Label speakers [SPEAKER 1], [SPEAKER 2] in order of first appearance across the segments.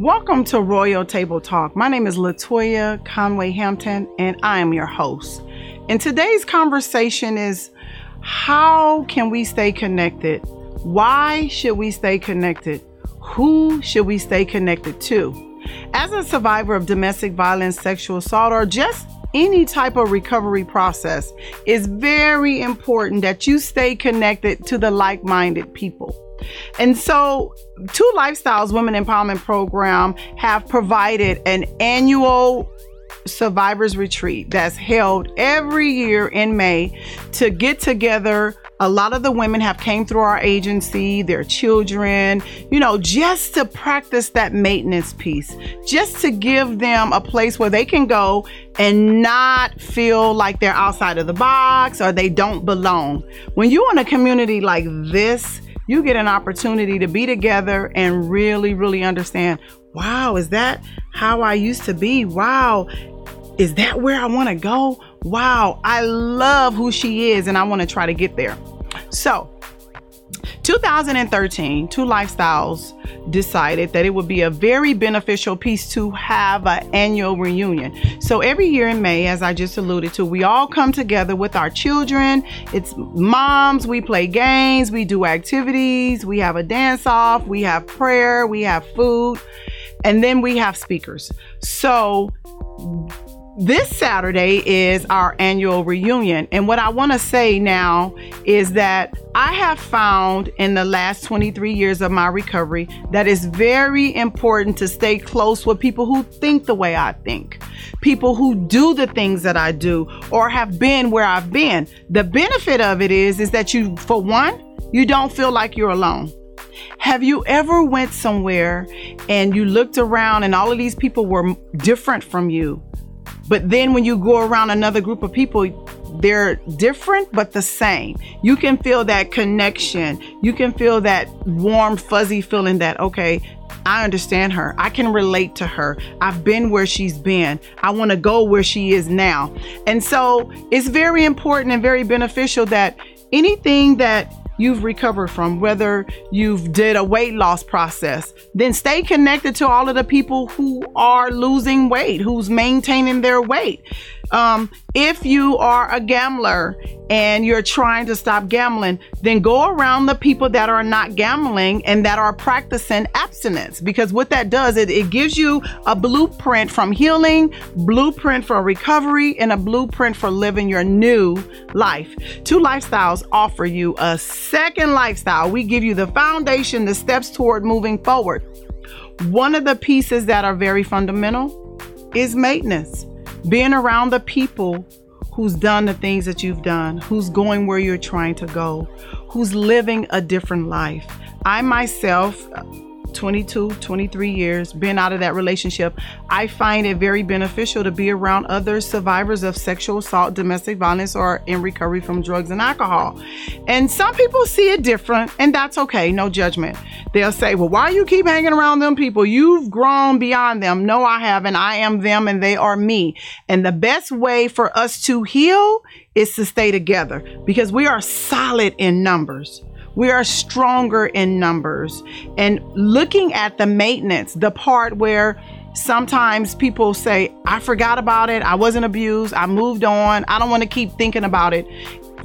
[SPEAKER 1] Welcome to Royal Table Talk. My name is Latoya Conway Hampton, and I am your host. And today's conversation is how can we stay connected? Why should we stay connected? Who should we stay connected to? As a survivor of domestic violence, sexual assault, or just any type of recovery process, it's very important that you stay connected to the like minded people. And so, Two Lifestyles Women Empowerment Program have provided an annual survivors retreat that's held every year in May to get together. A lot of the women have came through our agency their children you know just to practice that maintenance piece just to give them a place where they can go and not feel like they're outside of the box or they don't belong. When you're in a community like this you get an opportunity to be together and really, really understand wow, is that how I used to be? Wow, is that where I want to go? Wow, I love who she is and I want to try to get there. So, 2013, Two Lifestyles decided that it would be a very beneficial piece to have an annual reunion. So every year in May, as I just alluded to, we all come together with our children. It's moms, we play games, we do activities, we have a dance off, we have prayer, we have food, and then we have speakers. So this Saturday is our annual reunion. And what I want to say now is that I have found in the last 23 years of my recovery that it's very important to stay close with people who think the way I think, people who do the things that I do or have been where I've been. The benefit of it is is that you for one, you don't feel like you're alone. Have you ever went somewhere and you looked around and all of these people were different from you? But then when you go around another group of people, they're different but the same. You can feel that connection. You can feel that warm, fuzzy feeling that, okay, I understand her. I can relate to her. I've been where she's been. I want to go where she is now. And so it's very important and very beneficial that anything that you've recovered from, whether you've did a weight loss process, then stay connected to all of the people who are losing weight, who's maintaining their weight. Um, if you are a gambler and you're trying to stop gambling, then go around the people that are not gambling and that are practicing abstinence. Because what that does, it, it gives you a blueprint from healing, blueprint for recovery, and a blueprint for living your new life. Two lifestyles offer you a second lifestyle. We give you the foundation, the steps toward moving forward. One of the pieces that are very fundamental is maintenance being around the people who's done the things that you've done, who's going where you're trying to go, who's living a different life. I myself, 22, 23 years, been out of that relationship, I find it very beneficial to be around other survivors of sexual assault, domestic violence, or in recovery from drugs and alcohol. And some people see it different, and that's okay, no judgment. They'll say, Well, why you keep hanging around them people? You've grown beyond them. No, I haven't. I am them, and they are me. And the best way for us to heal is to stay together because we are solid in numbers. We are stronger in numbers. And looking at the maintenance, the part where sometimes people say, I forgot about it. I wasn't abused. I moved on. I don't want to keep thinking about it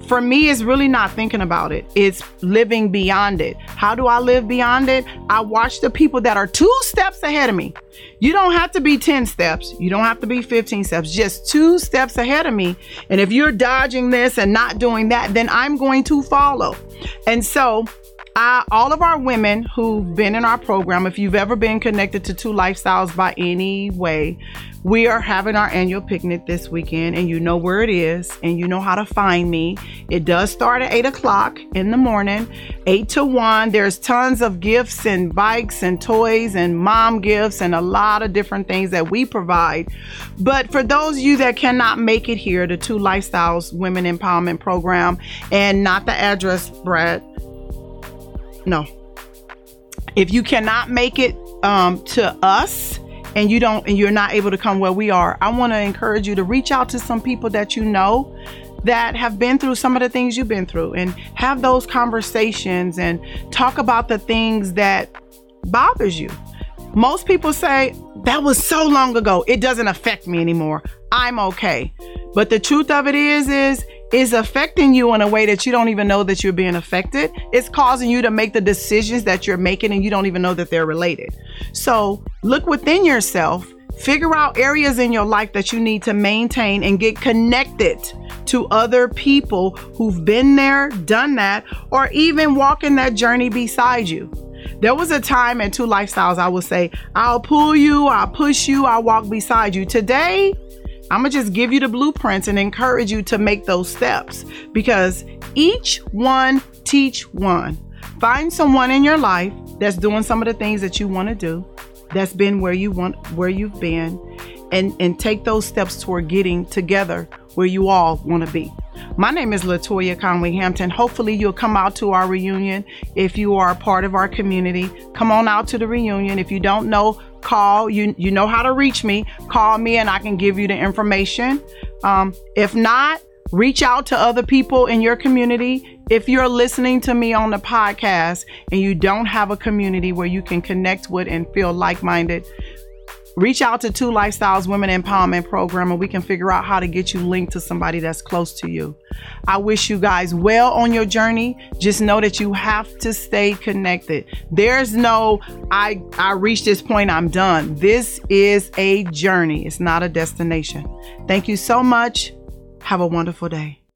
[SPEAKER 1] for me, it's really not thinking about it. It's living beyond it. How do I live beyond it? I watch the people that are two steps ahead of me. You don't have to be 10 steps. You don't have to be 15 steps, just two steps ahead of me. And if you're dodging this and not doing that, then I'm going to follow. And so all of our women who've been in our program, if you've ever been connected to Two Lifestyles by any way, we are having our annual picnic this weekend, and you know where it is, and you know how to find me. It does start at 8 o'clock in the morning, 8 to 1. There's tons of gifts and bikes and toys and mom gifts and a lot of different things that we provide. But for those of you that cannot make it here, the Two Lifestyles Women Empowerment Program, and not the address, Brad, no. If you cannot make it um, to us and you don't and you're not able to come where we are, I want to encourage you to reach out to some people that you know that have been through some of the things you've been through and have those conversations and talk about the things that bothers you Most people say, that was so long ago. It doesn't affect me anymore. I'm okay. But the truth of it is, is is affecting you in a way that you don't even know that you're being affected. It's causing you to make the decisions that you're making and you don't even know that they're related. So look within yourself, figure out areas in your life that you need to maintain and get connected to other people who've been there, done that, or even walking that journey beside you. There was a time in two lifestyles I would say, I'll pull you, I'll push you, I'll walk beside you. Today, I'm going to just give you the blueprints and encourage you to make those steps because each one teach one. Find someone in your life that's doing some of the things that you want to do, that's been where you want where you've been and and take those steps toward getting together where you all want to be. My name is Latoya Conway Hampton. Hopefully, you'll come out to our reunion. If you are a part of our community, come on out to the reunion. If you don't know, call. You you know how to reach me. Call me, and I can give you the information. Um, if not, reach out to other people in your community. If you're listening to me on the podcast and you don't have a community where you can connect with and feel like minded, reach out to Two Lifestyles Women Empowerment Program and we can figure out how to get you linked to somebody that's close to you. I wish you guys well on your journey. Just know that you have to stay connected. There's no I I reached this point, I'm done. This is a journey. It's not a destination. Thank you so much. Have a wonderful day.